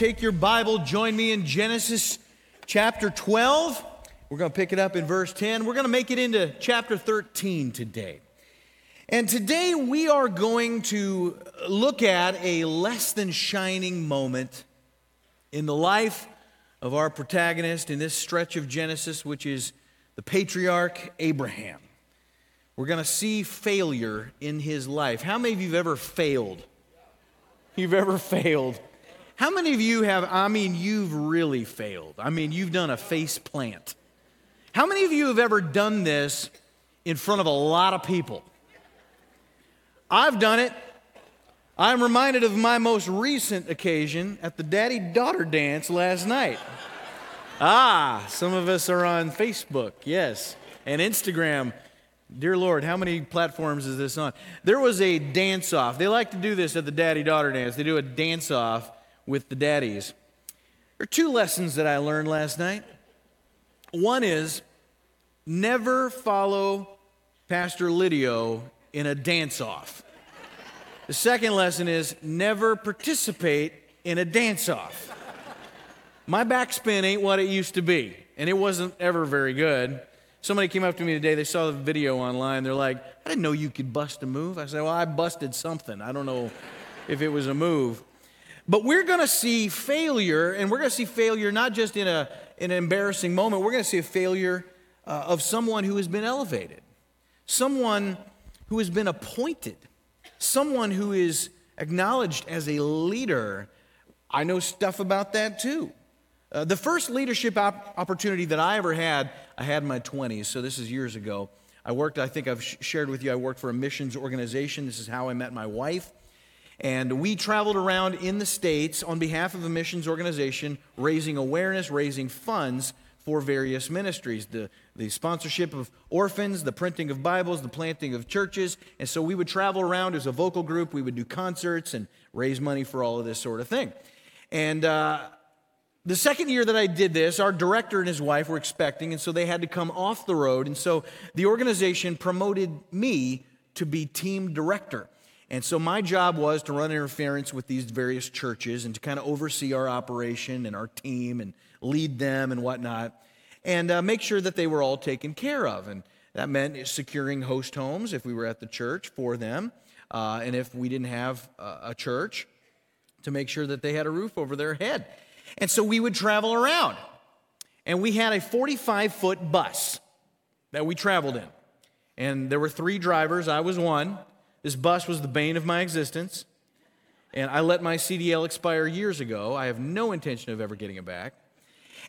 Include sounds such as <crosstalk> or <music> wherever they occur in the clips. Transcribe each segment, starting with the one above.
take your Bible, join me in Genesis chapter 12. We're going to pick it up in verse 10. We're going to make it into chapter 13 today. And today we are going to look at a less than shining moment in the life of our protagonist in this stretch of Genesis, which is the patriarch Abraham. We're going to see failure in his life. How many of you have ever failed? You've ever failed? How many of you have, I mean, you've really failed? I mean, you've done a face plant. How many of you have ever done this in front of a lot of people? I've done it. I'm reminded of my most recent occasion at the daddy daughter dance last night. ah, some of us are on Facebook, yes, and Instagram. Dear Lord, how many platforms is this on? There was a dance off. They like to do this at the daddy daughter dance. They do a dance off with the daddies. There are two lessons that I learned last night. One is never follow Pastor Lydio in a dance off. The second lesson is never participate in a dance off. My backspin ain't what it used to be, and it wasn't ever very good. Somebody came up to me today, they saw the video online. They're like, I didn't know you could bust a move. I said, Well, I busted something. I don't know if it was a move. But we're going to see failure, and we're going to see failure not just in, a, in an embarrassing moment, we're going to see a failure uh, of someone who has been elevated, someone who has been appointed, someone who is acknowledged as a leader. I know stuff about that too. Uh, the first leadership op- opportunity that I ever had, I had in my 20s, so this is years ago. I worked, I think I've sh- shared with you, I worked for a missions organization. This is how I met my wife. And we traveled around in the States on behalf of a missions organization, raising awareness, raising funds for various ministries the, the sponsorship of orphans, the printing of Bibles, the planting of churches. And so we would travel around as a vocal group, we would do concerts and raise money for all of this sort of thing. And uh, the second year that I did this, our director and his wife were expecting, and so they had to come off the road. And so the organization promoted me to be team director. And so my job was to run interference with these various churches and to kind of oversee our operation and our team and lead them and whatnot and uh, make sure that they were all taken care of. And that meant securing host homes if we were at the church for them. Uh, and if we didn't have a church, to make sure that they had a roof over their head. And so we would travel around. And we had a 45 foot bus that we traveled in. And there were three drivers, I was one. This bus was the bane of my existence. And I let my CDL expire years ago. I have no intention of ever getting it back.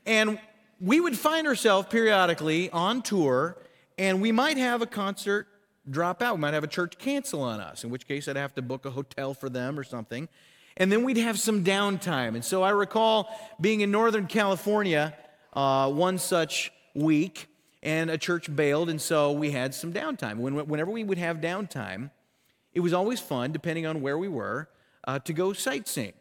And we would find ourselves periodically on tour, and we might have a concert drop out. We might have a church cancel on us, in which case I'd have to book a hotel for them or something. And then we'd have some downtime. And so I recall being in Northern California uh, one such week, and a church bailed, and so we had some downtime. When, whenever we would have downtime, it was always fun, depending on where we were, uh, to go sightseeing.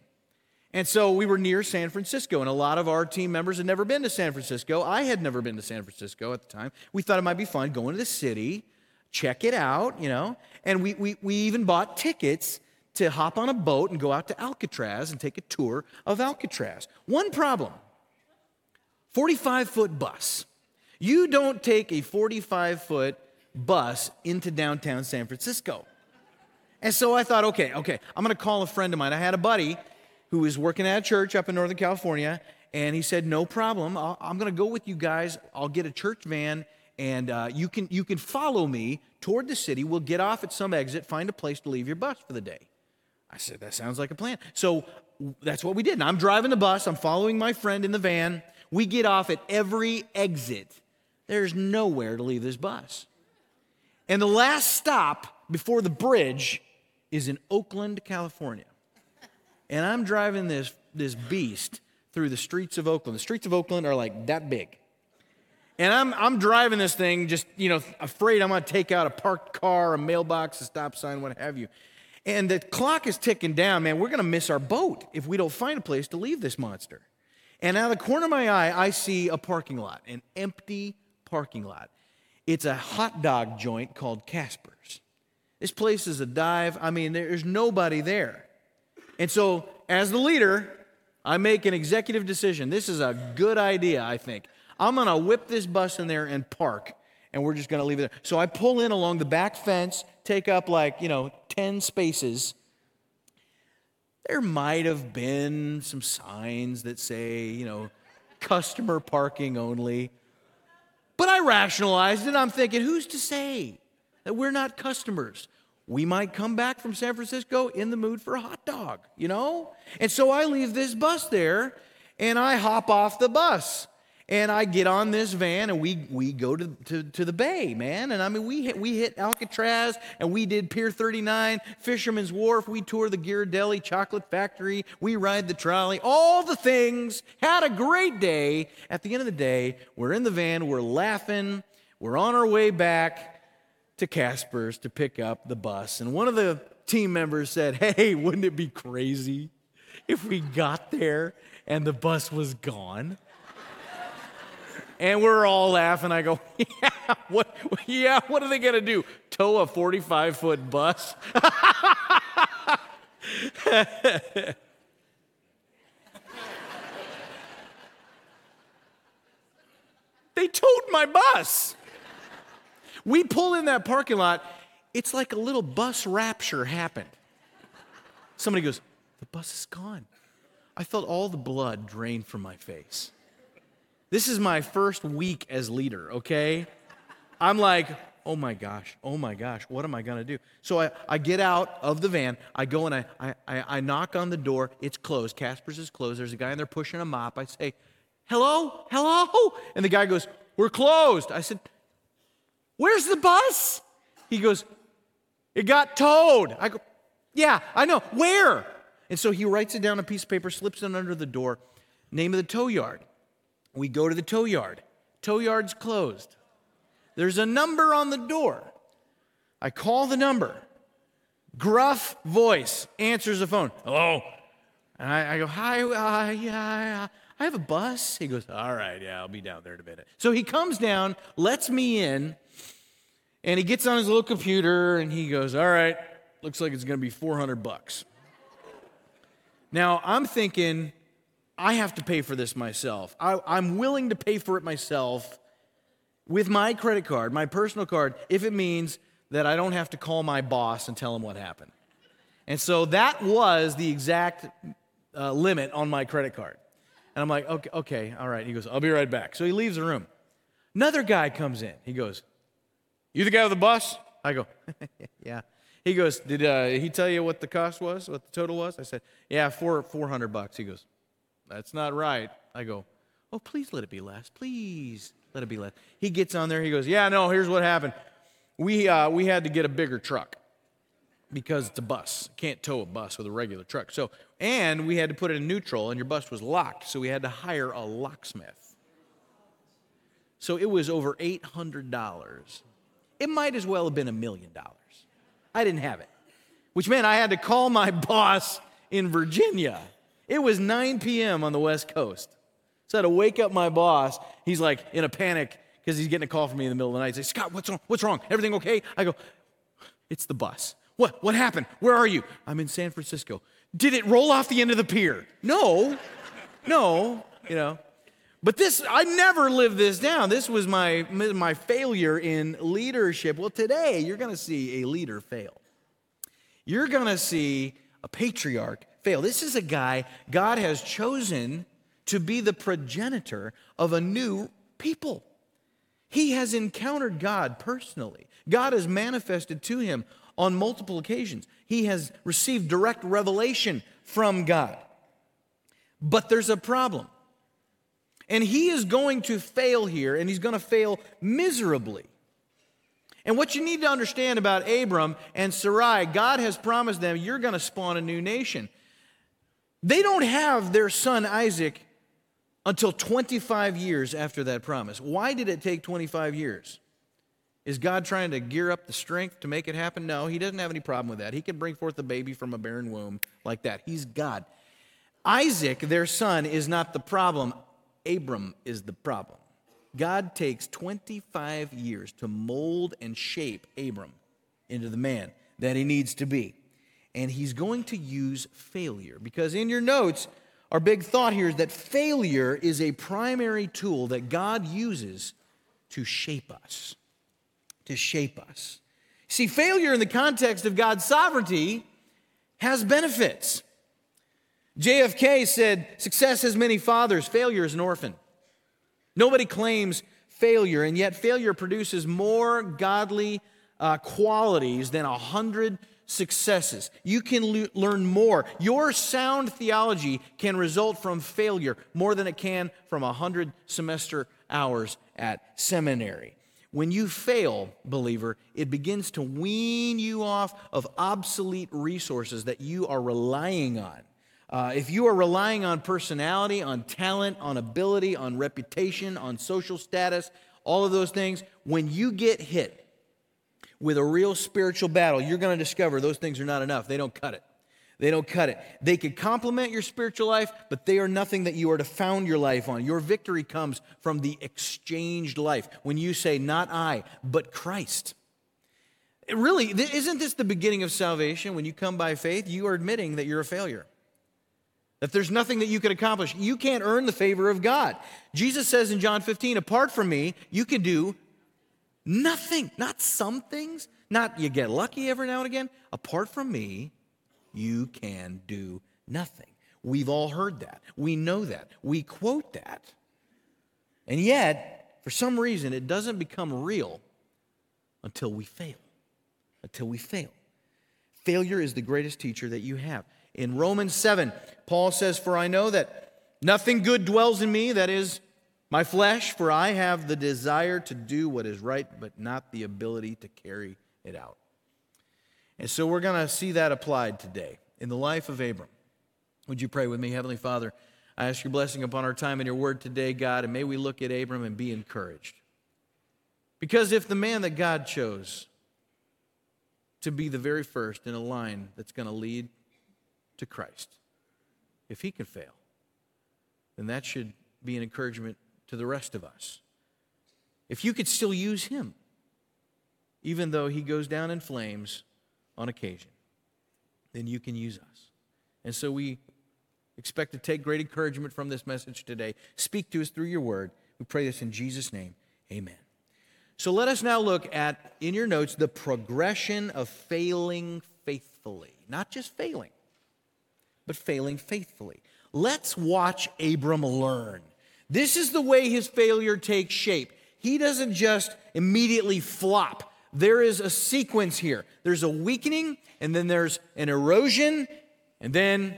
And so we were near San Francisco, and a lot of our team members had never been to San Francisco. I had never been to San Francisco at the time. We thought it might be fun going to the city, check it out, you know. And we, we, we even bought tickets to hop on a boat and go out to Alcatraz and take a tour of Alcatraz. One problem 45 foot bus. You don't take a 45 foot bus into downtown San Francisco. And so I thought, okay, okay, I'm going to call a friend of mine. I had a buddy who was working at a church up in Northern California, and he said, "No problem. i am going to go with you guys. I'll get a church van, and uh, you can you can follow me toward the city. We'll get off at some exit, find a place to leave your bus for the day." I said, "That sounds like a plan." So that's what we did. And I'm driving the bus. I'm following my friend in the van. We get off at every exit. There's nowhere to leave this bus. And the last stop before the bridge is in Oakland, California. And I'm driving this, this beast through the streets of Oakland. The streets of Oakland are like that big. And I'm, I'm driving this thing just, you know, afraid I'm going to take out a parked car, a mailbox, a stop sign, what have you. And the clock is ticking down, man. We're going to miss our boat if we don't find a place to leave this monster. And out of the corner of my eye, I see a parking lot, an empty parking lot. It's a hot dog joint called Kasper's. This place is a dive. I mean, there's nobody there. And so, as the leader, I make an executive decision. This is a good idea, I think. I'm going to whip this bus in there and park, and we're just going to leave it there. So I pull in along the back fence, take up like, you know, 10 spaces. There might have been some signs that say, you know, customer parking only. But I rationalized it. I'm thinking, who's to say that we're not customers? We might come back from San Francisco in the mood for a hot dog, you know? And so I leave this bus there and I hop off the bus and I get on this van and we, we go to, to, to the bay, man. And I mean, we hit, we hit Alcatraz and we did Pier 39, Fisherman's Wharf, we tour the Ghirardelli Chocolate Factory, we ride the trolley, all the things. Had a great day. At the end of the day, we're in the van, we're laughing, we're on our way back to Kasper's to pick up the bus. And one of the team members said, Hey, wouldn't it be crazy if we got there and the bus was gone? And we're all laughing. I go, <laughs> yeah, what, yeah, what are they going to do? Tow a 45 foot bus? <laughs> they towed my bus. We pull in that parking lot. It's like a little bus rapture happened. Somebody goes, The bus is gone. I felt all the blood drain from my face. This is my first week as leader, okay? I'm like, oh my gosh, oh my gosh, what am I gonna do? So I, I get out of the van, I go and I, I, I knock on the door, it's closed, Kasper's is closed, there's a guy in there pushing a mop. I say, hello, hello? And the guy goes, we're closed. I said, where's the bus? He goes, it got towed. I go, yeah, I know, where? And so he writes it down on a piece of paper, slips it under the door, name of the tow yard. We go to the tow yard. Tow yard's closed. There's a number on the door. I call the number. Gruff voice answers the phone. Hello. And I, I go, hi, uh, yeah, I have a bus. He goes, all right, yeah, I'll be down there in a minute. So he comes down, lets me in, and he gets on his little computer and he goes, all right, looks like it's going to be 400 bucks. Now I'm thinking, I have to pay for this myself. I, am willing to pay for it myself with my credit card, my personal card, if it means that I don't have to call my boss and tell him what happened. And so that was the exact uh, limit on my credit card. And I'm like, okay, okay, all right. He goes, I'll be right back. So he leaves the room. Another guy comes in. He goes, You the guy with the bus? I go, <laughs> Yeah. He goes, Did uh, he tell you what the cost was, what the total was? I said, Yeah, four, 400 bucks. He goes, that's not right. I go, Oh, please let it be less. Please let it be less. He gets on there. He goes, Yeah, no, here's what happened. We, uh, we had to get a bigger truck because it's a bus. Can't tow a bus with a regular truck. So, and we had to put it in neutral, and your bus was locked. So we had to hire a locksmith. So it was over $800. It might as well have been a million dollars. I didn't have it, which meant I had to call my <laughs> boss in Virginia it was 9 p.m. on the West Coast. So I had to wake up my boss. He's like in a panic because he's getting a call from me in the middle of the night. He's like, Scott, what's wrong? What's wrong? Everything okay? I go, it's the bus. What? What happened? Where are you? I'm in San Francisco. Did it roll off the end of the pier? No. No, you know. But this, I never lived this down. This was my, my failure in leadership. Well, today you're going to see a leader fail. You're going to see a patriarch fail. This is a guy God has chosen to be the progenitor of a new people. He has encountered God personally. God has manifested to him on multiple occasions. He has received direct revelation from God. But there's a problem. And he is going to fail here, and he's going to fail miserably. And what you need to understand about Abram and Sarai, God has promised them, you're going to spawn a new nation. They don't have their son Isaac until 25 years after that promise. Why did it take 25 years? Is God trying to gear up the strength to make it happen? No, he doesn't have any problem with that. He can bring forth a baby from a barren womb like that. He's God. Isaac, their son, is not the problem. Abram is the problem. God takes 25 years to mold and shape Abram into the man that he needs to be and he's going to use failure. Because in your notes, our big thought here is that failure is a primary tool that God uses to shape us. To shape us. See, failure in the context of God's sovereignty has benefits. JFK said, Success has many fathers, failure is an orphan. Nobody claims failure, and yet failure produces more godly uh, qualities than a hundred successes. You can le- learn more. Your sound theology can result from failure more than it can from a hundred semester hours at seminary. When you fail, believer, it begins to wean you off of obsolete resources that you are relying on. Uh, if you are relying on personality, on talent, on ability, on reputation, on social status, all of those things, when you get hit with a real spiritual battle, you're going to discover those things are not enough. They don't cut it. They don't cut it. They could complement your spiritual life, but they are nothing that you are to found your life on. Your victory comes from the exchanged life. When you say, Not I, but Christ. It really, isn't this the beginning of salvation? When you come by faith, you are admitting that you're a failure. That there's nothing that you can accomplish. You can't earn the favor of God. Jesus says in John 15, apart from me, you can do nothing. Not some things, not you get lucky every now and again. Apart from me, you can do nothing. We've all heard that. We know that. We quote that. And yet, for some reason, it doesn't become real until we fail. Until we fail. Failure is the greatest teacher that you have. In Romans 7, Paul says, For I know that nothing good dwells in me, that is, my flesh, for I have the desire to do what is right, but not the ability to carry it out. And so we're going to see that applied today in the life of Abram. Would you pray with me, Heavenly Father? I ask your blessing upon our time and your word today, God, and may we look at Abram and be encouraged. Because if the man that God chose to be the very first in a line that's going to lead to Christ, if he can fail, then that should be an encouragement to the rest of us. If you could still use him, even though he goes down in flames on occasion, then you can use us. And so we expect to take great encouragement from this message today. Speak to us through your word. We pray this in Jesus' name. Amen. So let us now look at, in your notes, the progression of failing faithfully. Not just failing, but failing faithfully. Let's watch Abram learn. This is the way his failure takes shape. He doesn't just immediately flop there is a sequence here. There's a weakening, and then there's an erosion, and then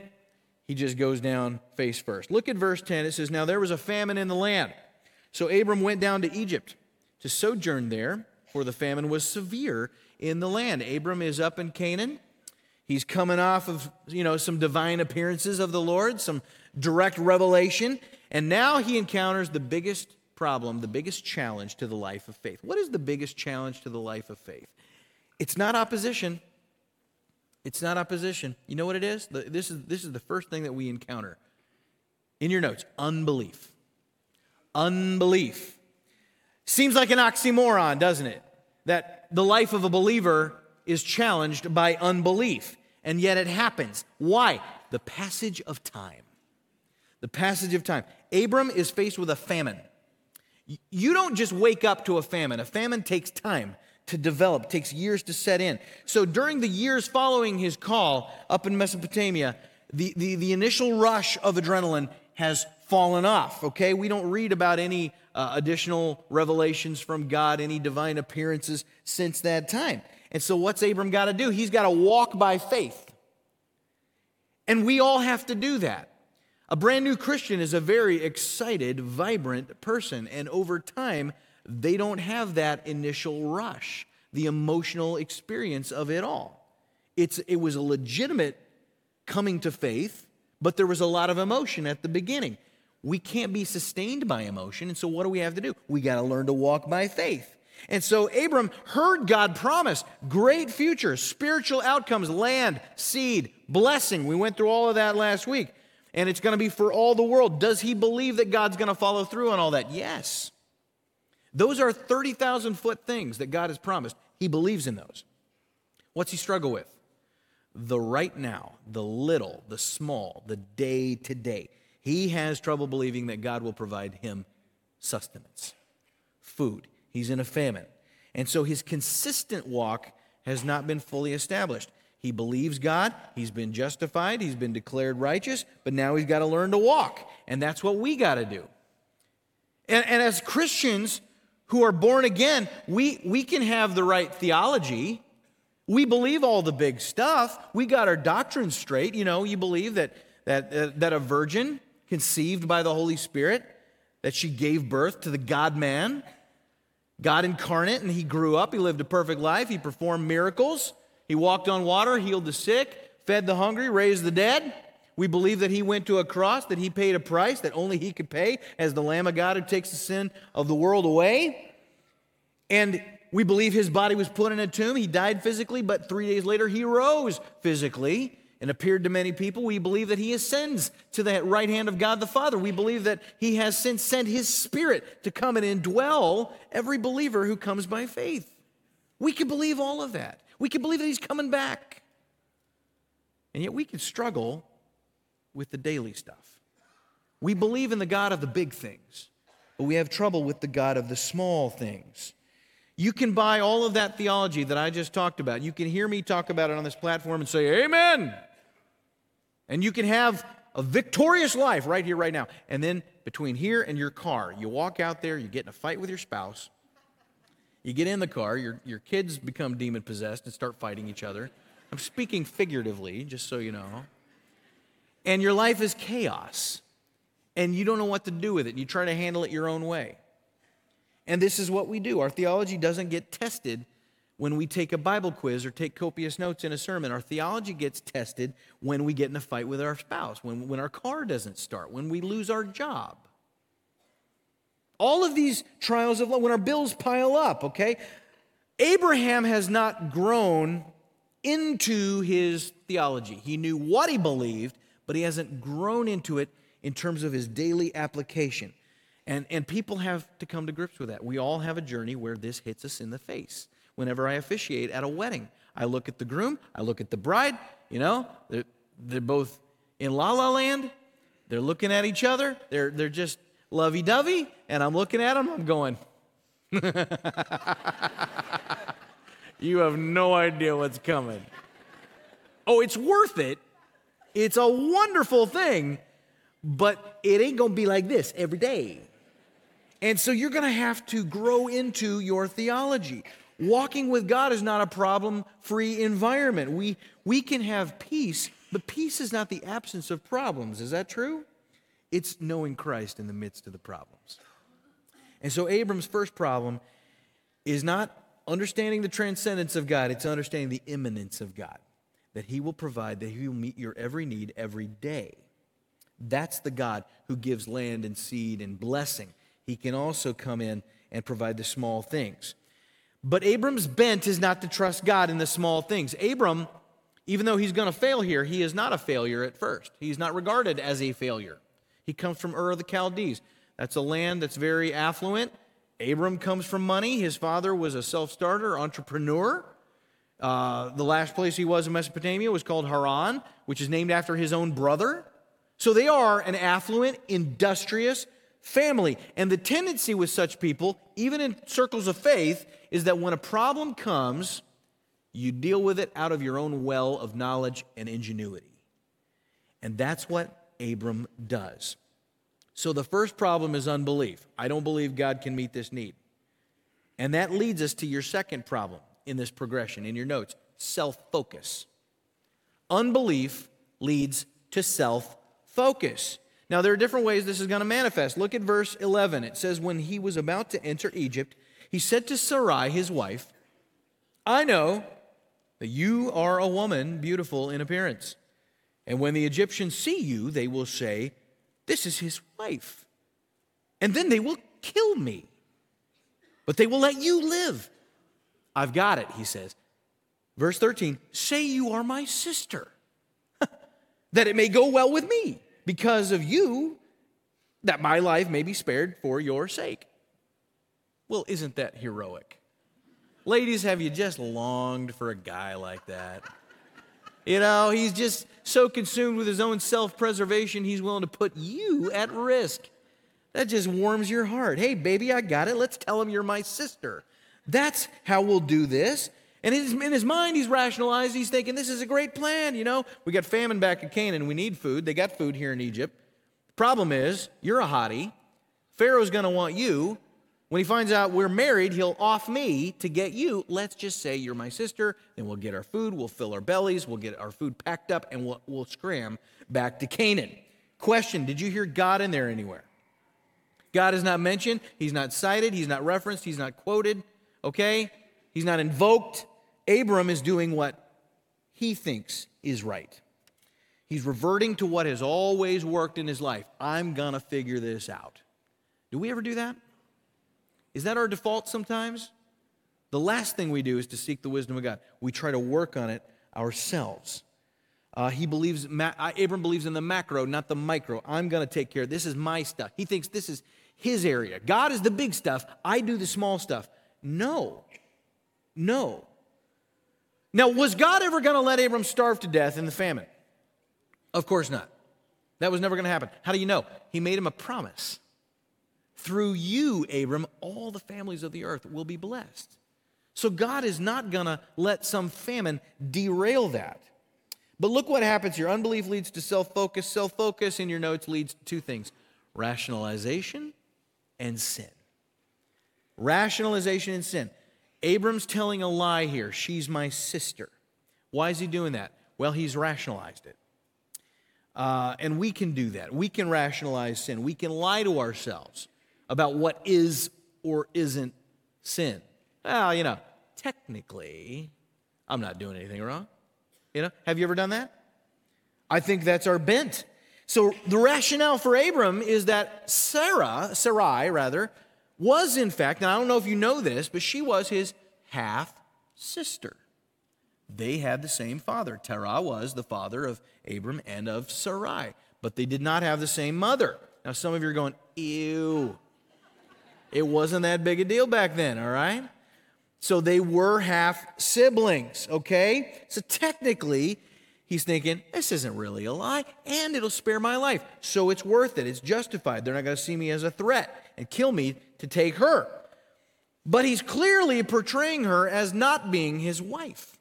he just goes down face first. Look at verse 10. It says, Now there was a famine in the land. So Abram went down to Egypt to sojourn there, for the famine was severe in the land. Abram is up in Canaan. He's coming off of, you know, some divine appearances of the Lord, some direct revelation, and now he encounters the biggest problem, the biggest challenge to the life of faith. What is the biggest challenge to the life of faith? It's not opposition. It's not opposition. You know what it is? This is, this is the first thing that we encounter. In your notes, unbelief. Unbelief. Seems like an oxymoron, doesn't it? That the life of a believer is challenged by unbelief. And yet it happens. Why? The passage of time. The passage of time. Abram is faced with a famine. You don't just wake up to a famine. A famine takes time to develop, takes years to set in. So during the years following his call up in Mesopotamia, the, the, the initial rush of adrenaline has fallen off, okay? We don't read about any uh, additional revelations from God, any divine appearances since that time. And so, what's Abram got to do? He's got to walk by faith. And we all have to do that. A brand new Christian is a very excited, vibrant person, and over time, they don't have that initial rush, the emotional experience of it all. It's, it was a legitimate coming to faith, but there was a lot of emotion at the beginning. We can't be sustained by emotion, and so what do we have to do? We got to learn to walk by faith. And so Abram heard God promise great future, spiritual outcomes, land, seed, blessing. We went through all of that last week and it's going to be for all the world. Does he believe that God's going to follow through on all that? Yes. Those are 30,000 foot things that God has promised. He believes in those. What's he struggle with? The right now, the little, the small, the day to day. He has trouble believing that God will provide him sustenance, food. He's in a famine. And so his consistent walk has not been fully established. He believes God, he's been justified, he's been declared righteous, but now he's got to learn to walk. And that's what we got to do. And, and, as Christians who are born again, we, we can have the right theology. We believe all the big stuff. We got our doctrine straight. You know, you believe that, that, uh, that a virgin conceived by the Holy Spirit, that she gave birth to the God man, God incarnate, and he grew up. He lived a perfect life. He performed miracles. He walked on water, healed the sick, fed the hungry, raised the dead. We believe that he went to a cross, that he paid a price that only he could pay as the Lamb of God who takes the sin of the world away. And we believe his body was put in a tomb. He died physically, but three days later he rose physically and appeared to many people. We believe that he ascends to the right hand of God the Father. We believe that he has since sent his Spirit to come and indwell every believer who comes by faith. We can believe all of that. We can believe that He's coming back. And yet we can struggle with the daily stuff. We believe in the God of the big things, but we have trouble with the God of the small things. You can buy all of that theology that I just talked about. You can hear me talk about it on this platform and say, Amen. And you can have a victorious life right here, right now. And then between here and your car, you walk out there, you get in a fight with your spouse, you get in the car, your, your kids become demon possessed and start fighting each other. I'm speaking figuratively, just so you know. And your life is chaos, and you don't know what to do with it. You try to handle it your own way. And this is what we do. Our theology doesn't get tested when we take a Bible quiz or take copious notes in a sermon. Our theology gets tested when we get in a fight with our spouse, when, when our car doesn't start, when we lose our job. All of these trials of life, when our bills pile up, okay? Abraham has not grown into his theology. He knew what he believed, but he hasn't grown into it in terms of his daily application. And, and people have to come to grips with that. We all have a journey where this hits us in the face. Whenever I officiate at a wedding, I look at the groom, I look at the bride, you know, they're, they're both in la la land. They're looking at each other. They're, they're just lovey dovey, and I'm looking at them, I'm going, <laughs> You have no idea what's coming. Oh, it's worth it. It's a wonderful thing, but it ain't gonna be like this every day. And so you're gonna have to grow into your theology. Walking with God is not a problem free environment. We, we can have peace, but peace is not the absence of problems. Is that true? It's knowing Christ in the midst of the problems. And so Abram's first problem is not understanding the transcendence of God, it's understanding the immanence of God. That He will provide, that He will meet your every need every day. That's the God who gives land and seed and blessing. He can also come in and provide the small things. But Abram's bent is not to trust God in the small things. Abram, even though he's going to fail here, he is not a failure at first. He's not regarded as a failure. He comes from Ur of the Chaldees. That's a land that's very affluent. Abram comes from money. His father was a self starter, entrepreneur. Uh, the last place he was in Mesopotamia was called Haran, which is named after his own brother. So they are an affluent, industrious family. And the tendency with such people, even in circles of faith, is that when a problem comes, you deal with it out of your own well of knowledge and ingenuity. And that's what Abram does. So the first problem is unbelief. I don't believe God can meet this need. And that leads us to your second problem in this progression in your notes self focus. Unbelief leads to self focus. Now, there are different ways this is going to manifest. Look at verse 11. It says, When he was about to enter Egypt, he said to Sarai, his wife, I know that you are a woman beautiful in appearance. And when the Egyptians see you, they will say, This is his wife. And then they will kill me. But they will let you live. I've got it, he says. Verse 13 Say you are my sister, <laughs> that it may go well with me, because of you, that my life may be spared for your sake. Well, isn't that heroic? Ladies, have you just longed for a guy like that? You know, he's just so consumed with his own self preservation, he's willing to put you at risk. That just warms your heart. Hey, baby, I got it. Let's tell him you're my sister. That's how we'll do this. And in his mind, he's rationalized. He's thinking, this is a great plan. You know, we got famine back in Canaan. We need food. They got food here in Egypt. Problem is, you're a hottie. Pharaoh's going to want you. When he finds out we're married, he'll off me to get you. Let's just say you're my sister, then we'll get our food, we'll fill our bellies, we'll get our food packed up, and we'll, we'll scram back to Canaan. Question Did you hear God in there anywhere? God is not mentioned, he's not cited, he's not referenced, he's not quoted, okay? He's not invoked. Abram is doing what he thinks is right. He's reverting to what has always worked in his life. I'm going to figure this out. Do we ever do that? Is that our default sometimes? The last thing we do is to seek the wisdom of God. We try to work on it ourselves. Uh, he believes, Abram believes in the macro, not the micro. I'm going to take care this. is my stuff. He thinks this is his area. God is the big stuff. I do the small stuff. No, no. Now, was God ever going to let Abram starve to death in the famine? Of course not. That was never going to happen. How do you know? He made him a promise. Through you, Abram, all the families of the earth will be blessed. So God is not going to let some famine derail that. But look what happens here. Unbelief leads to self focus. Self focus in your notes leads to two things rationalization and sin. Rationalization and sin. Abram's telling a lie here. She's my sister. Why is he doing that? Well, he's rationalized it. Uh, and we can do that. We can rationalize sin. We can lie to ourselves about what is or isn't sin. Well, you know, technically, I'm not doing anything wrong. You know, have you ever done that? I think that's our bent. So the rationale for Abram is that Sarah, Sarai rather, was in fact, and I don't know if you know this, but she was his half sister. They had the same father. Terah was the father of Abram and of Sarai, but they did not have the same mother. Now, some of you are going, ew. It wasn't that big a deal back then, all right? So they were half siblings, okay? So technically, he's thinking, this isn't really a lie, and it'll spare my life. So it's worth it. It's justified. They're not going to see me as a threat and kill me to take her. But he's clearly portraying her as not being his wife.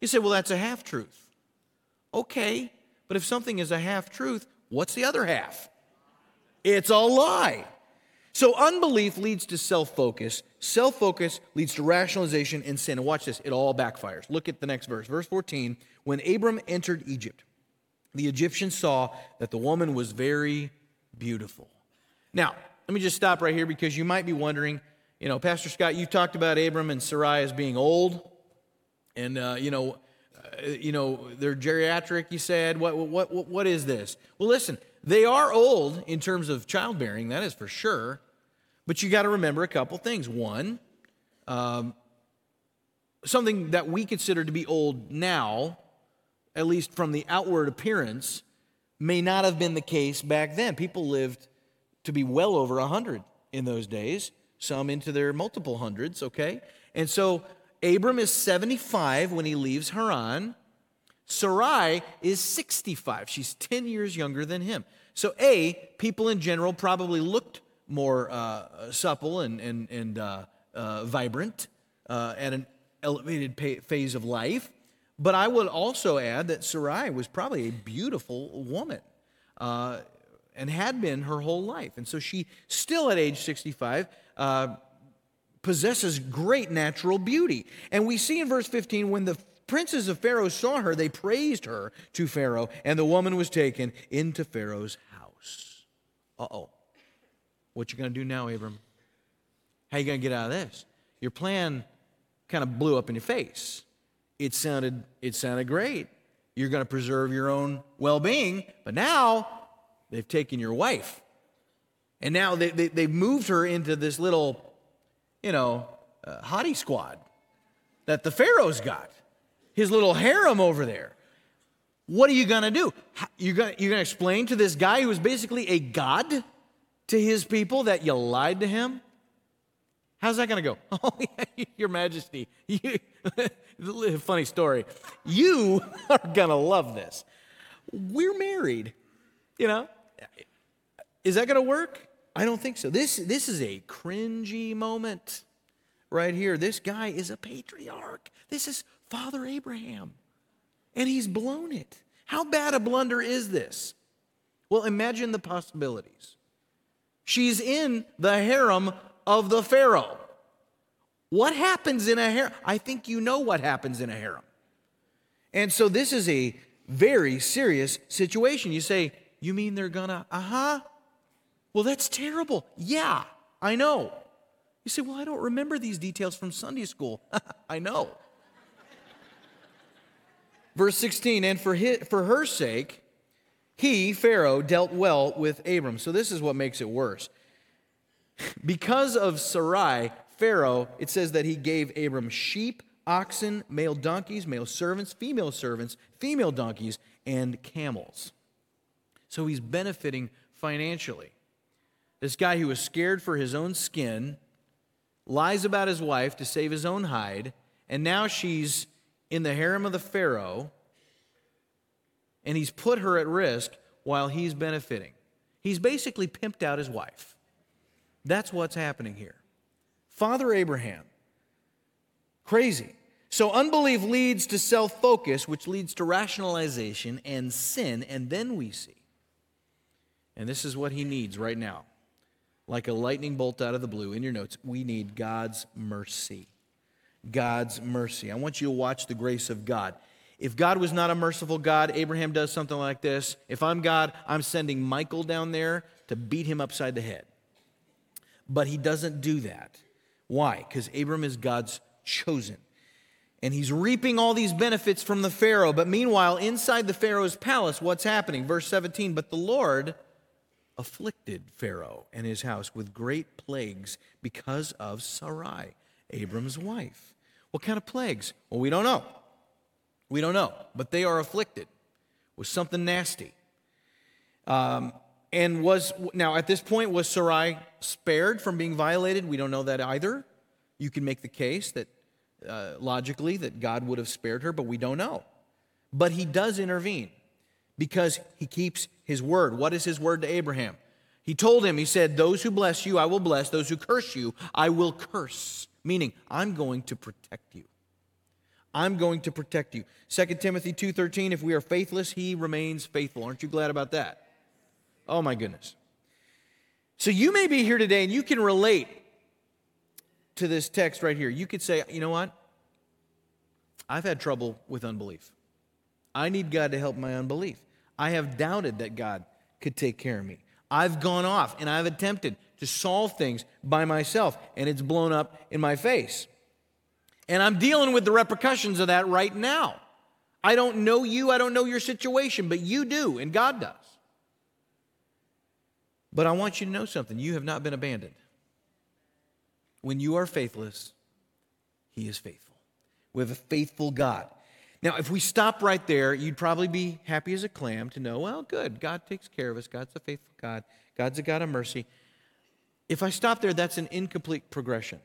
You say, well, that's a half truth. Okay, but if something is a half truth, what's the other half? It's a lie. So unbelief leads to self focus. Self focus leads to rationalization and sin. And watch this, it all backfires. Look at the next verse. Verse 14 When Abram entered Egypt, the Egyptians saw that the woman was very beautiful. Now, let me just stop right here because you might be wondering, you know, Pastor Scott, you talked about Abram and Sarai as being old, and uh, you know, uh, you know, they're geriatric. You said, what, what, what, what is this? Well, listen, they are old in terms of childbearing. That is for sure. But you got to remember a couple things. One, um, something that we consider to be old now, at least from the outward appearance, may not have been the case back then. People lived to be well over 100 in those days, some into their multiple hundreds, okay? And so Abram is 75 when he leaves Haran. Sarai is 65. She's 10 years younger than him. So, A, people in general probably looked more uh, supple and, and, and uh, uh, vibrant uh, at an elevated phase of life. But I would also add that Sarai was probably a beautiful woman uh, and had been her whole life. And so she, still at age 65, uh, possesses great natural beauty. And we see in verse 15 when the princes of Pharaoh saw her, they praised her to Pharaoh, and the woman was taken into Pharaoh's house. Uh oh. What you going to do now, Abram? How you going to get out of this? Your plan kind of blew up in your face. It sounded, it sounded great. You're going to preserve your own well-being, but now they've taken your wife. And now they, they, they've moved her into this little, you know, uh, hottie squad that the Pharaoh's got. His little harem over there. What are you going to do? You're going you're to explain to this guy who is basically a god to his people that you lied to him? How's that going to go? <laughs> Oh, <laughs> Your Majesty, you, <laughs> Funny story. You <laughs> are going to love this. We're married, you know? Is that going to work? I don't think so. This, this is a cringy moment right here. This guy is a patriarch. This is Father Abraham. And he's blown it. How bad a blunder is this? Well, imagine the possibilities. She's in the harem of the Pharaoh. What happens in a harem? I think you know what happens in a harem. And so this is a very serious situation. You say, You mean they're gonna, uh huh? Well, that's terrible. Yeah, I know. You say, Well, I don't remember these details from Sunday school. <laughs> I know. Verse 16, and for, his, for her sake, he, Pharaoh, dealt well with Abram. So this is what makes it worse. <laughs> Because of Sarai, Pharaoh, it says that he gave Abram sheep, oxen, male donkeys, male servants, female servants, female donkeys, and camels. So he's benefiting financially. This guy who was scared for his own skin lies about his wife to save his own hide, and now she's in the harem of the Pharaoh, and he's put her at risk while he's benefiting. He's basically pimped out his wife. That's what's happening here. Father Abraham, crazy. So unbelief leads to self focus, which leads to rationalization and sin, and then we see. And this is what he needs right now. Like a lightning bolt out of the blue in your notes, we need God's mercy. God's mercy. I want you to watch the grace of God. If God was not a merciful God, Abraham does something like this. If I'm God, I'm sending Michael down there to beat him upside the head. But he doesn't do that. Why? Because Abram is God's chosen. And he's reaping all these benefits from the Pharaoh. But meanwhile, inside the Pharaoh's palace, what's happening? Verse 17 But the Lord afflicted Pharaoh and his house with great plagues because of Sarai, Abram's wife. What kind of plagues? Well, we don't know. We don't know, but they are afflicted with something nasty. Um, and was now at this point was Sarai spared from being violated? We don't know that either. You can make the case that uh, logically that God would have spared her, but we don't know. But he does intervene because he keeps his word. What is his word to Abraham? He told him, he said, Those who bless you, I will bless. Those who curse you, I will curse. Meaning, I'm going to protect you. I'm going to protect you. 2 Timothy 2:13 if we are faithless he remains faithful. Aren't you glad about that? Oh my goodness. So you may be here today and you can relate to this text right here. You could say, "You know what? I've had trouble with unbelief. I need God to help my unbelief. I have doubted that God could take care of me. I've gone off and I've attempted to solve things by myself and it's blown up in my face. And I'm dealing with the repercussions of that right now. I don't know you, I don't know your situation, but you do, and God does. But I want you to know something you have not been abandoned. When you are faithless, He is faithful. We have a faithful God. Now, if we stop right there, you'd probably be happy as a clam to know, well, good, God takes care of us. God's a faithful God. God's a God of mercy. If I stop there, that's an incomplete progression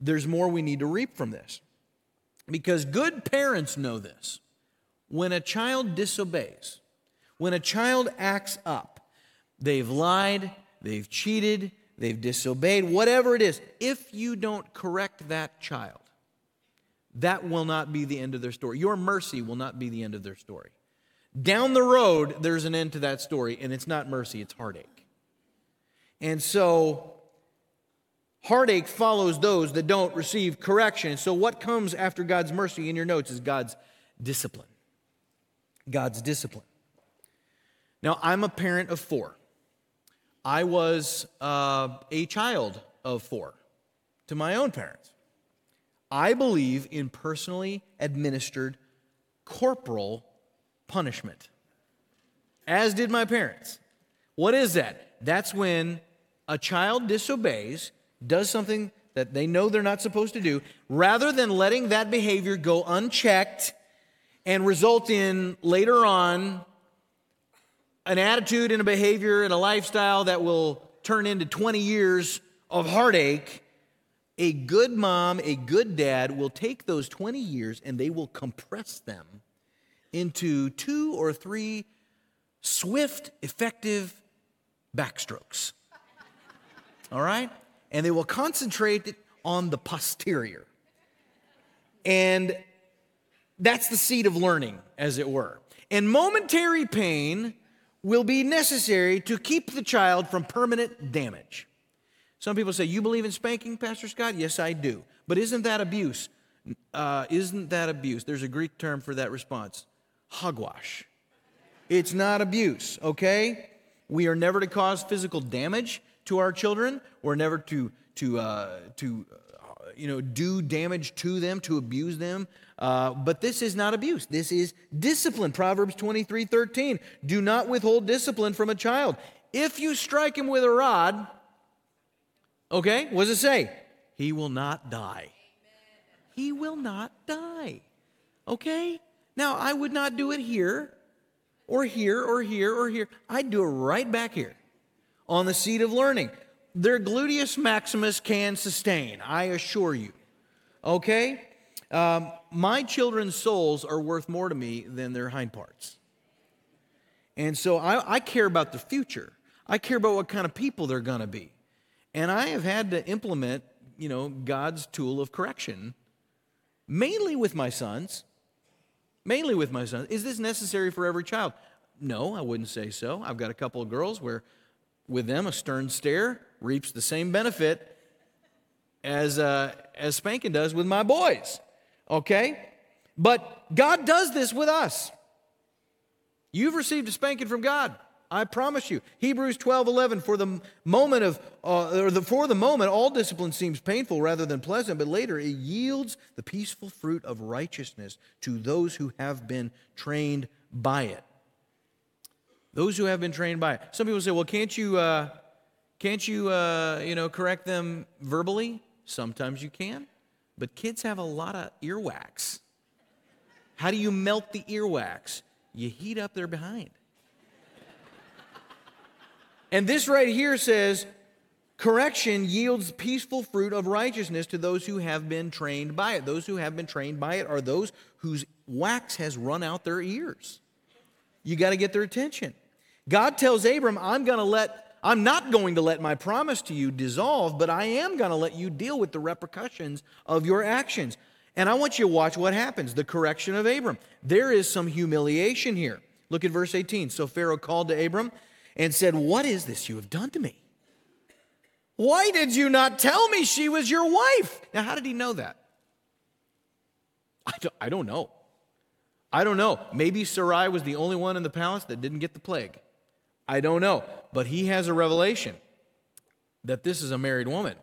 there's more we need to reap from this. Because good parents know this. When a child disobeys, when a child acts up, they've lied, they've cheated, they've disobeyed, whatever it is, if you don't correct that child, that will not be the end of their story. Your mercy will not be the end of their story. Down the road, there's an end to that story, and it's not mercy, it's heartache. And so Heartache follows those that don't receive correction. So, what comes after God's mercy in your notes is God's discipline. God's discipline. Now, I'm a parent of four. I was uh, a child of four to my own parents. I believe in personally administered corporal punishment, as did my parents. What is that? That's when a child disobeys does something that they know they're not supposed to do, rather than letting that behavior go unchecked and result in later on an attitude and a behavior and a lifestyle that will turn into 20 years of heartache, A good mom, a good dad will take those 20 years and they will compress them into two or three swift, effective backstrokes. <laughs> All right? And they will concentrate on the posterior. And that's the seed of learning, as it were. And momentary pain will be necessary to keep the child from permanent damage. Some people say, You believe in spanking, Pastor Scott? Yes, I do. But isn't that abuse? Uh, isn't that abuse? There's a Greek term for that response hogwash. It's not abuse, okay? We are never to cause physical damage to our children. We're never to, to, uh, to uh, you know, do damage to them, to abuse them. Uh, but this is not abuse. This is discipline. Proverbs 23 13. Do not withhold discipline from a child. If you strike him with a rod, okay, what does it say? He will not die. He will not die. Okay? Now, I would not do it here, or here, or here, or here. I'd do it right back here on the seat of learning. Their gluteus maximus can sustain, I assure you. Okay? Um, my children's souls are worth more to me than their hind parts. And so I, I care about the future. I care about what kind of people they're going to be. And I have had to implement, you know, God's tool of correction, mainly with my sons. Mainly with my sons. Is this necessary for every child? No, I wouldn't say so. I've got a couple of girls where, with them, a stern stare reaps the same benefit as, uh, as spanking does with my boys okay? But God does this with us. You've received a spanking from God. I promise you. Hebrews 12, 11, for the moment of, uh, or the, for the moment, all discipline seems painful rather than pleasant, but later it yields the peaceful fruit of righteousness to those who have been trained by it. Those who have been trained by it. Some people say, well, can't you, uh, can't you, uh, you know, correct them verbally? Sometimes you can. But kids have a lot of earwax. How do you melt the earwax? You heat up their behind. and this right here says, correction yields peaceful fruit of righteousness to those who have been trained by it. Those who have been trained by it are those whose wax has run out their ears. You got to get their attention. God tells Abram, I'm going to let I'm not going to let my promise to you dissolve, but I am going to let you deal with the repercussions of your actions. And I want you to watch what happens the correction of Abram. There is some humiliation here. Look at verse 18. So Pharaoh called to Abram and said, What is this you have done to me? Why did you not tell me she was your wife? Now, how did he know that? I don't, I don't know. I don't know. Maybe Sarai was the only one in the palace that didn't get the plague. I don't know. But he has a revelation that this is a married woman.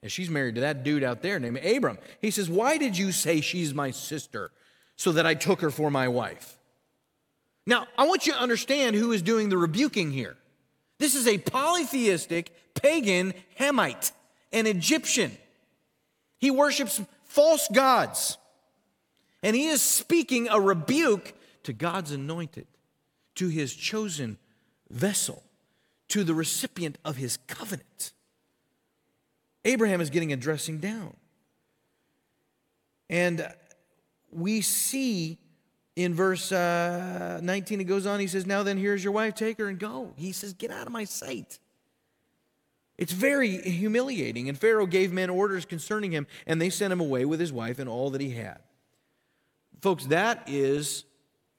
And she's married to that dude out there named Abram. He says, Why did you say she's my sister so that I took her for my wife? Now, I want you to understand who is doing the rebuking here. This is a polytheistic pagan Hamite, an Egyptian. He worships false gods. And he is speaking a rebuke to God's anointed, to his chosen vessel to the recipient of his covenant. Abraham is getting a dressing down. And we see in verse uh, 19, it goes on, he says, Now then, here's your wife, take her and go. He says, Get out of my sight. It's very humiliating. And Pharaoh gave men orders concerning him, and they sent him away with his wife and all that he had. Folks, that is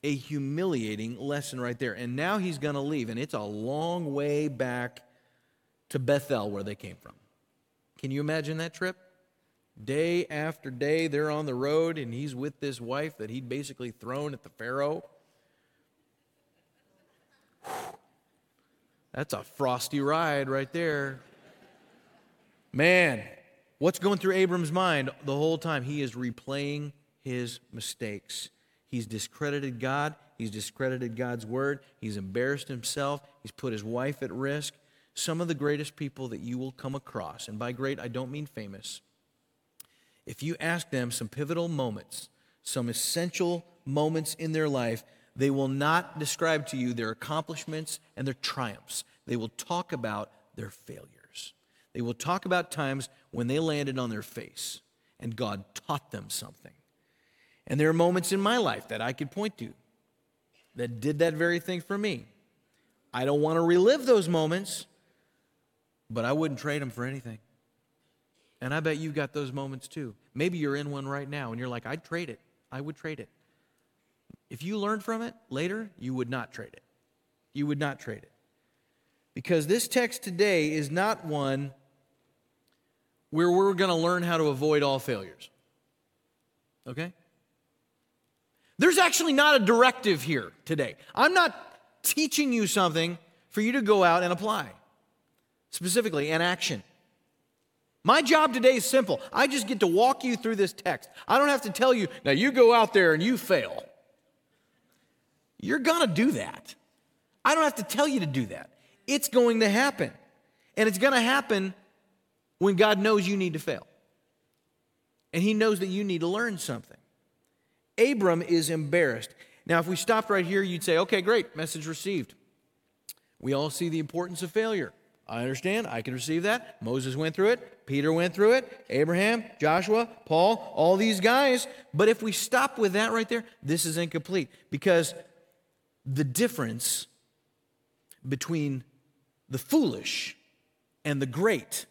a humiliating lesson right there. And now he's going to leave, and it's a long way back to Bethel where they came from. Can you imagine that trip? Day after day, they're on the road, and he's with this wife that he'd basically thrown at the Pharaoh. <sighs> That's a frosty ride right there. Man, what's going through Abram's mind the whole time? He is replaying his mistakes. He's discredited God. He's discredited God's word. He's embarrassed himself. He's put his wife at risk. Some of the greatest people that you will come across, and by great, I don't mean famous, if you ask them some pivotal moments, some essential moments in their life, they will not describe to you their accomplishments and their triumphs. They will talk about their failures. They will talk about times when they landed on their face and God taught them something. And there are moments in my life that I could point to that did that very thing for me. I don't want to relive those moments, but I wouldn't trade them for anything. And I bet you've got those moments too. Maybe you're in one right now and you're like, I'd trade it. I would trade it. If you learned from it later, you would not trade it. You would not trade it. Because this text today is not one where we're going to learn how to avoid all failures. Okay? There's actually not a directive here today. I'm not teaching you something for you to go out and apply, specifically an action. My job today is simple. I just get to walk you through this text. I don't have to tell you, now you go out there and you fail. You're going to do that. I don't have to tell you to do that. It's going to happen. And it's going to happen when God knows you need to fail. And He knows that you need to learn something. Abram is embarrassed. Now, if we stopped right here, you'd say, okay, great, message received. We all see the importance of failure. I understand. I can receive that. Moses went through it. Peter went through it. Abraham, Joshua, Paul, all these guys. But if we stop with that right there, this is incomplete because the difference between the foolish and the great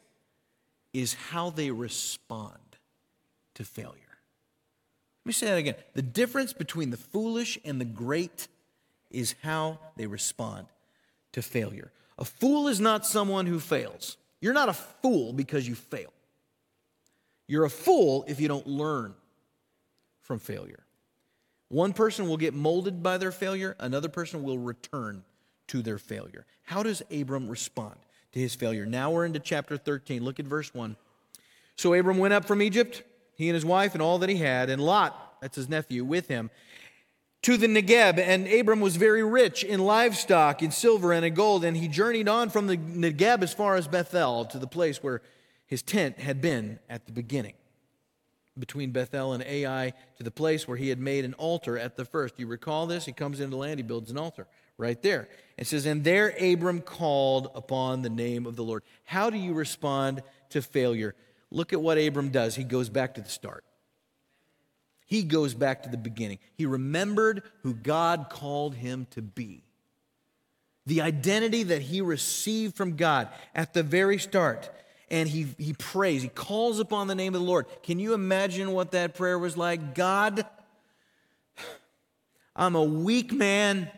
is how they respond to failure. Let me say that again. The difference between the foolish and the great is how they respond to failure. A fool is not someone who fails. You're not a fool because you fail. You're a fool if you don't learn from failure. One person will get molded by their failure, another person will return to their failure. How does Abram respond to his failure? Now we're into chapter 13. Look at verse 1. So Abram went up from Egypt, he and his wife and all that he had, and Lot, that's his nephew, with him to the Negeb, and Abram was very rich in livestock, in silver, and in gold. And he journeyed on from the Negeb as far as Bethel, to the place where his tent had been at the beginning, between Bethel and Ai, to the place where he had made an altar at the first. You recall this? He comes into the land, he builds an altar right there. It says, And there Abram called upon the name of the Lord. How do you respond to failure? Look at what Abram does. He goes back to the start. He goes back to the beginning. He remembered who God called him to be. The identity that he received from God at the very start. And he, he prays, he calls upon the name of the Lord. Can you imagine what that prayer was like? God, I'm a weak man.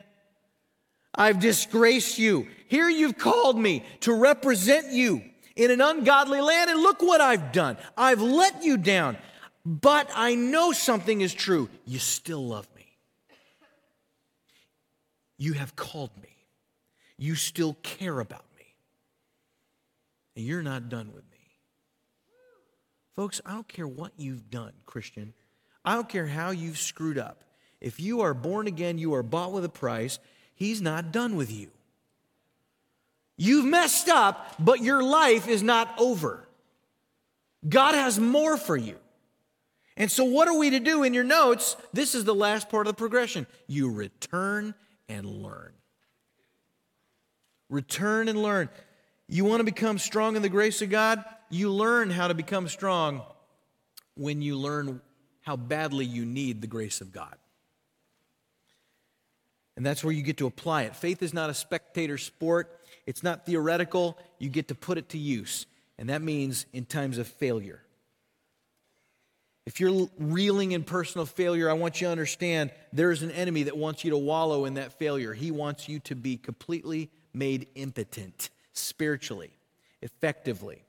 I've disgraced you. Here you've called me to represent you in an ungodly land, and look what I've done. I've let you down. But I know something is true. You still love me. You have called me. You still care about me. And you're not done with me. Folks, I don't care what you've done, Christian. I don't care how you've screwed up. If you are born again, you are bought with a price. He's not done with you. You've messed up, but your life is not over. God has more for you. And so, what are we to do in your notes? This is the last part of the progression. You return and learn. Return and learn. You want to become strong in the grace of God? You learn how to become strong when you learn how badly you need the grace of God. And that's where you get to apply it. Faith is not a spectator sport, it's not theoretical. You get to put it to use. And that means in times of failure. If you're reeling in personal failure, I want you to understand there's an enemy that wants you to wallow in that failure. He wants you to be completely made impotent spiritually, effectively.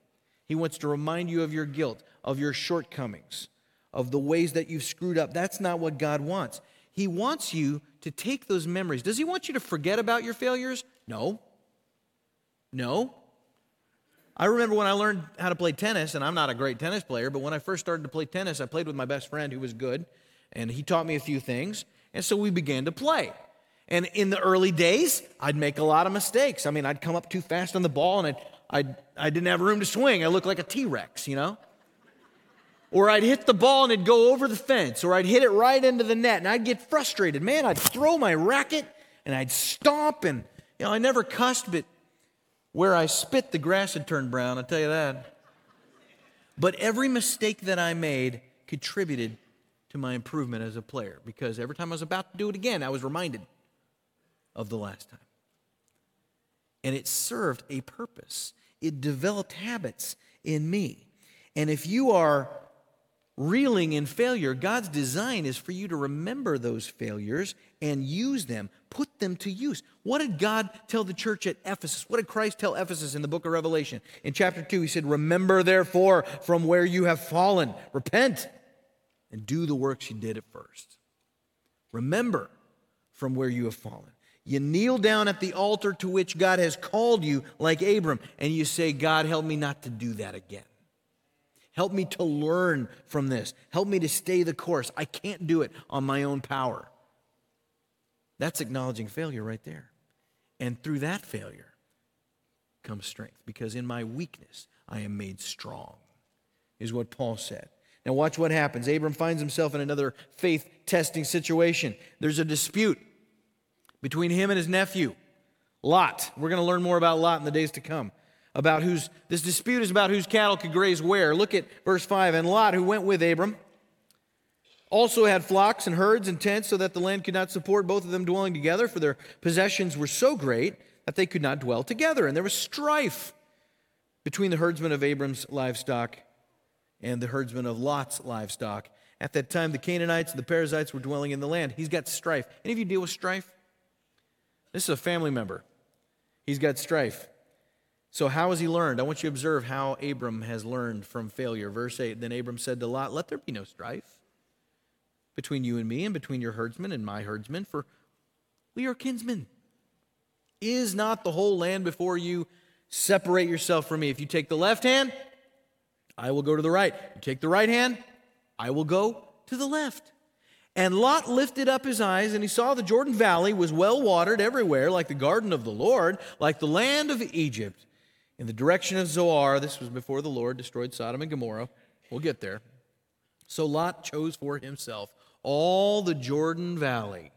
He wants to remind you of your guilt, of your shortcomings, of the ways that you've screwed up. That's not what God wants. He wants you to take those memories. Does He want you to forget about your failures? No. No. I remember when I learned how to play tennis, and I'm not a great tennis player, but when I first started to play tennis, I played with my best friend who was good, and he taught me a few things. And so we began to play. And in the early days, I'd make a lot of mistakes. I mean, I'd come up too fast on the ball, and I'd, I'd, I didn't have room to swing. I looked like a T Rex, you know? Or I'd hit the ball and it'd go over the fence, or I'd hit it right into the net, and I'd get frustrated. Man, I'd throw my racket and I'd stomp, and, you know, I never cussed, but Where I spit, the grass had turned brown, I'll tell you that. But every mistake that I made contributed to my improvement as a player because every time I was about to do it again, I was reminded of the last time. And it served a purpose, it developed habits in me. And if you are reeling in failure, God's design is for you to remember those failures and use them, put them to use. What did God tell the church at Ephesus? What did Christ tell Ephesus in the book of Revelation? In chapter 2, he said, Remember therefore from where you have fallen, repent and do the works you did at first. Remember from where you have fallen. You kneel down at the altar to which God has called you, like Abram, and you say, God, help me not to do that again. Help me to learn from this. Help me to stay the course. I can't do it on my own power. That's acknowledging failure right there. And through that failure comes strength, because in my weakness I am made strong, is what Paul said. Now, watch what happens. Abram finds himself in another faith testing situation. There's a dispute between him and his nephew, Lot. We're going to learn more about Lot in the days to come. About whose, this dispute is about whose cattle could graze where. Look at verse 5. And Lot, who went with Abram, also had flocks and herds and tents, so that the land could not support both of them dwelling together, for their possessions were so great that they could not dwell together. And there was strife between the herdsmen of Abram's livestock and the herdsmen of Lot's livestock. At that time, the Canaanites and the Perizzites were dwelling in the land. He's got strife. Any of you deal with strife? This is a family member. He's got strife. So, how has he learned? I want you to observe how Abram has learned from failure. Verse 8 Then Abram said to Lot, Let there be no strife between you and me, and between your herdsmen and my herdsmen, for we are kinsmen. Is not the whole land before you? Separate yourself from me. If you take the left hand, I will go to the right. You take the right hand, I will go to the left. And Lot lifted up his eyes, and he saw the Jordan Valley was well watered everywhere, like the garden of the Lord, like the land of Egypt. In the direction of Zoar, this was before the Lord destroyed Sodom and Gomorrah. We'll get there. So Lot chose for himself all the Jordan Valley.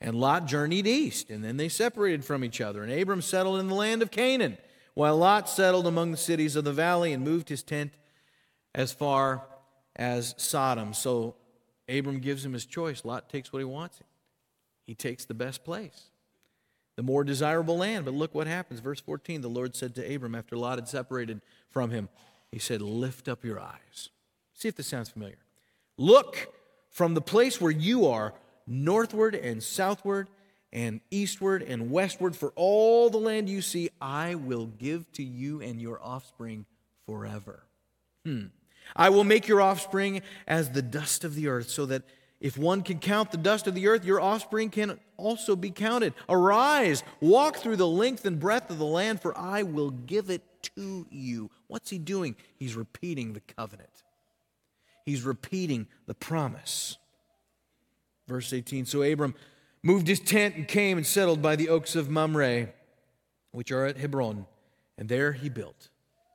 And Lot journeyed east, and then they separated from each other. And Abram settled in the land of Canaan, while Lot settled among the cities of the valley and moved his tent as far as Sodom. So Abram gives him his choice. Lot takes what he wants. He takes the best place, the more desirable land. But look what happens. Verse 14 the Lord said to Abram after Lot had separated from him, He said, Lift up your eyes. See if this sounds familiar. Look from the place where you are northward and southward and eastward and westward for all the land you see, I will give to you and your offspring forever. Hmm. I will make your offspring as the dust of the earth, so that if one can count the dust of the earth, your offspring can also be counted. Arise, walk through the length and breadth of the land, for I will give it to you. What's he doing? He's repeating the covenant, he's repeating the promise. Verse 18 So Abram moved his tent and came and settled by the oaks of Mamre, which are at Hebron, and there he built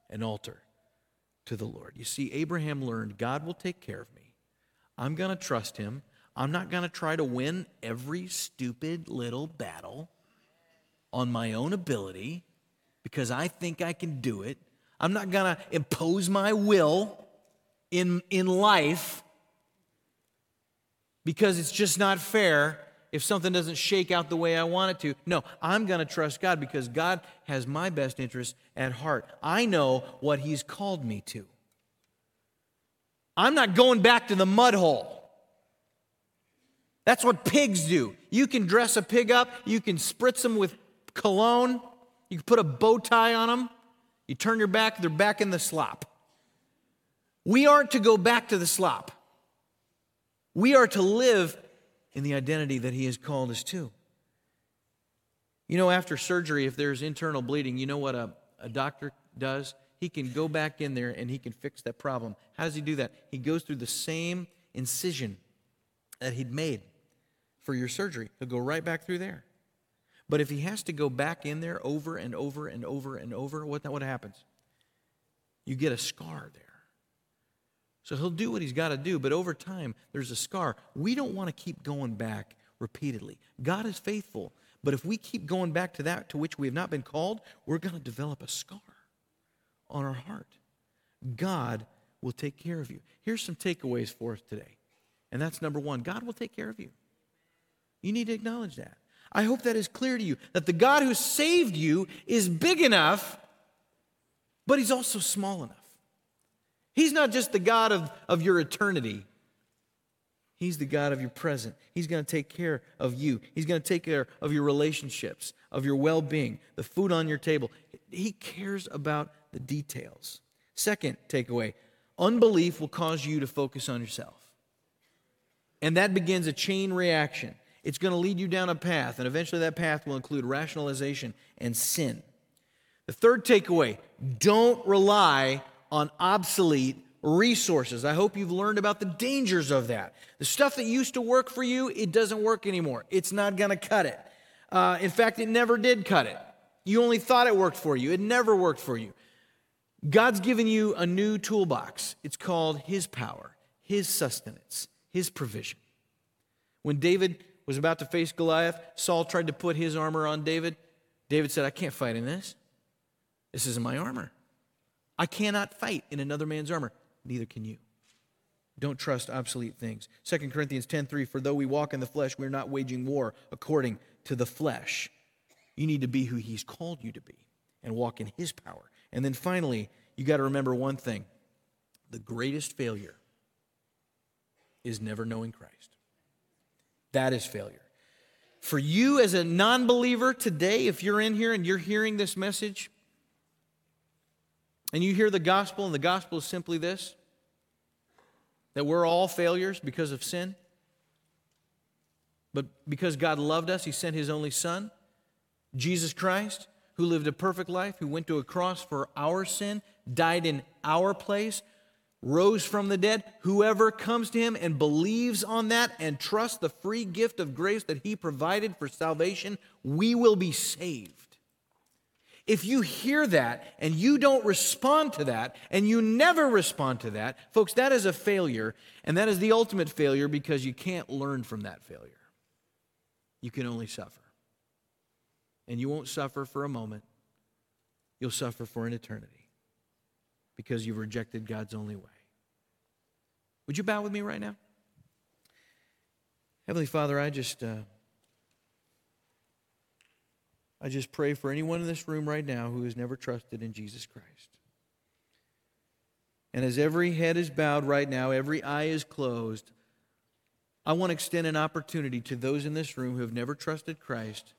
an altar to the Lord. You see, Abraham learned God will take care of me. I'm going to trust him. I'm not going to try to win every stupid little battle on my own ability because I think I can do it. I'm not going to impose my will in, in life because it's just not fair if something doesn't shake out the way I want it to. No, I'm going to trust God because God has my best interest at heart. I know what He's called me to. I'm not going back to the mud hole. That's what pigs do. You can dress a pig up, you can spritz them with cologne, you can put a bow tie on them, you turn your back, they're back in the slop. We aren't to go back to the slop. We are to live in the identity that He has called us to. You know, after surgery, if there's internal bleeding, you know what a, a doctor does? He can go back in there and he can fix that problem. How does he do that? He goes through the same incision that he'd made for your surgery. He'll go right back through there. But if he has to go back in there over and over and over and over, what, what happens? You get a scar there. So he'll do what he's got to do, but over time, there's a scar. We don't want to keep going back repeatedly. God is faithful, But if we keep going back to that to which we have not been called, we're going to develop a scar on our heart. God will take care of you. Here's some takeaways for us today. And that's number one God will take care of you. You need to acknowledge that. I hope that is clear to you that the God who saved you is big enough, but he's also small enough. He's not just the God of, of your eternity, He's the God of your present. He's going to take care of you. He's going to take care of your relationships, of your well being, the food on your table. He cares about the details. Second takeaway unbelief will cause you to focus on yourself. And that begins a chain reaction. It's going to lead you down a path, and eventually that path will include rationalization and sin. The third takeaway don't rely on obsolete resources. I hope you've learned about the dangers of that. The stuff that used to work for you, it doesn't work anymore. It's not going to cut it. Uh, in fact, it never did cut it. You only thought it worked for you, it never worked for you. God's given you a new toolbox. It's called His power, His sustenance, His provision. When David was about to face Goliath, Saul tried to put his armor on David. David said, I can't fight in this. This isn't my armor. I cannot fight in another man's armor neither can you. Don't trust obsolete things. 2 Corinthians 10:3 For though we walk in the flesh, we're not waging war according to the flesh. You need to be who he's called you to be and walk in his power. And then finally, you got to remember one thing. The greatest failure is never knowing Christ. That is failure. For you as a non believer today, if you're in here and you're hearing this message, and you hear the gospel, and the gospel is simply this that we're all failures because of sin. But because God loved us, He sent His only Son, Jesus Christ, who lived a perfect life, who went to a cross for our sin, died in our place, rose from the dead. Whoever comes to Him and believes on that and trusts the free gift of grace that He provided for salvation, we will be saved. If you hear that and you don't respond to that and you never respond to that, folks, that is a failure. And that is the ultimate failure because you can't learn from that failure. You can only suffer. And you won't suffer for a moment, you'll suffer for an eternity because you've rejected God's only way. Would you bow with me right now? Heavenly Father, I just. Uh, I just pray for anyone in this room right now who has never trusted in Jesus Christ. And as every head is bowed right now, every eye is closed, I want to extend an opportunity to those in this room who have never trusted Christ.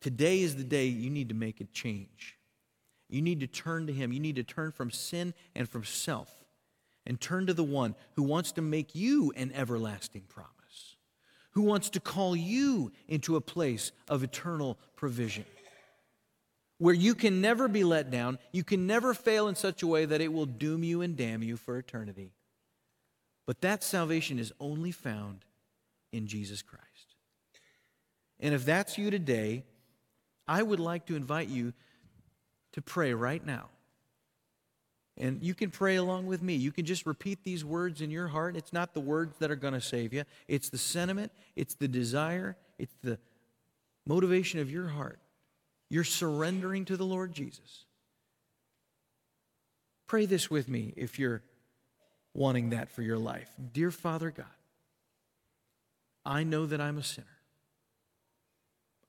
Today is the day you need to make a change. You need to turn to Him. You need to turn from sin and from self and turn to the one who wants to make you an everlasting promise who wants to call you into a place of eternal provision where you can never be let down, you can never fail in such a way that it will doom you and damn you for eternity. But that salvation is only found in Jesus Christ. And if that's you today, I would like to invite you to pray right now. And you can pray along with me. You can just repeat these words in your heart. It's not the words that are going to save you, it's the sentiment, it's the desire, it's the motivation of your heart. You're surrendering to the Lord Jesus. Pray this with me if you're wanting that for your life. Dear Father God, I know that I'm a sinner.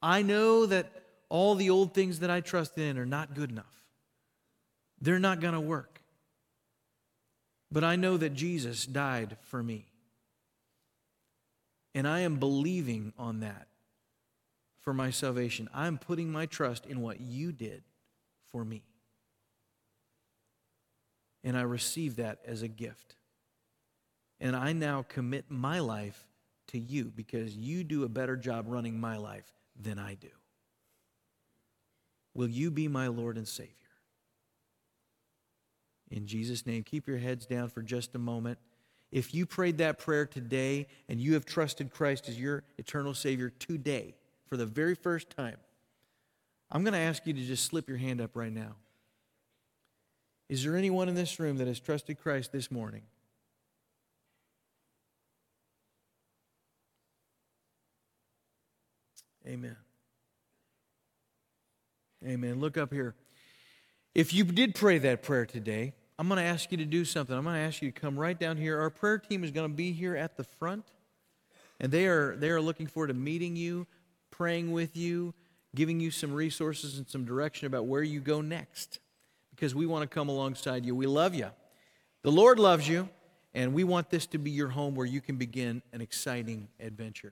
I know that all the old things that I trust in are not good enough. They're not going to work. But I know that Jesus died for me. And I am believing on that for my salvation. I'm putting my trust in what you did for me. And I receive that as a gift. And I now commit my life to you because you do a better job running my life than I do. Will you be my Lord and Savior? In Jesus' name. Keep your heads down for just a moment. If you prayed that prayer today and you have trusted Christ as your eternal Savior today for the very first time, I'm going to ask you to just slip your hand up right now. Is there anyone in this room that has trusted Christ this morning? Amen. Amen. Look up here. If you did pray that prayer today, I'm going to ask you to do something. I'm going to ask you to come right down here. Our prayer team is going to be here at the front, and they are they are looking forward to meeting you, praying with you, giving you some resources and some direction about where you go next. Because we want to come alongside you. We love you. The Lord loves you, and we want this to be your home where you can begin an exciting adventure.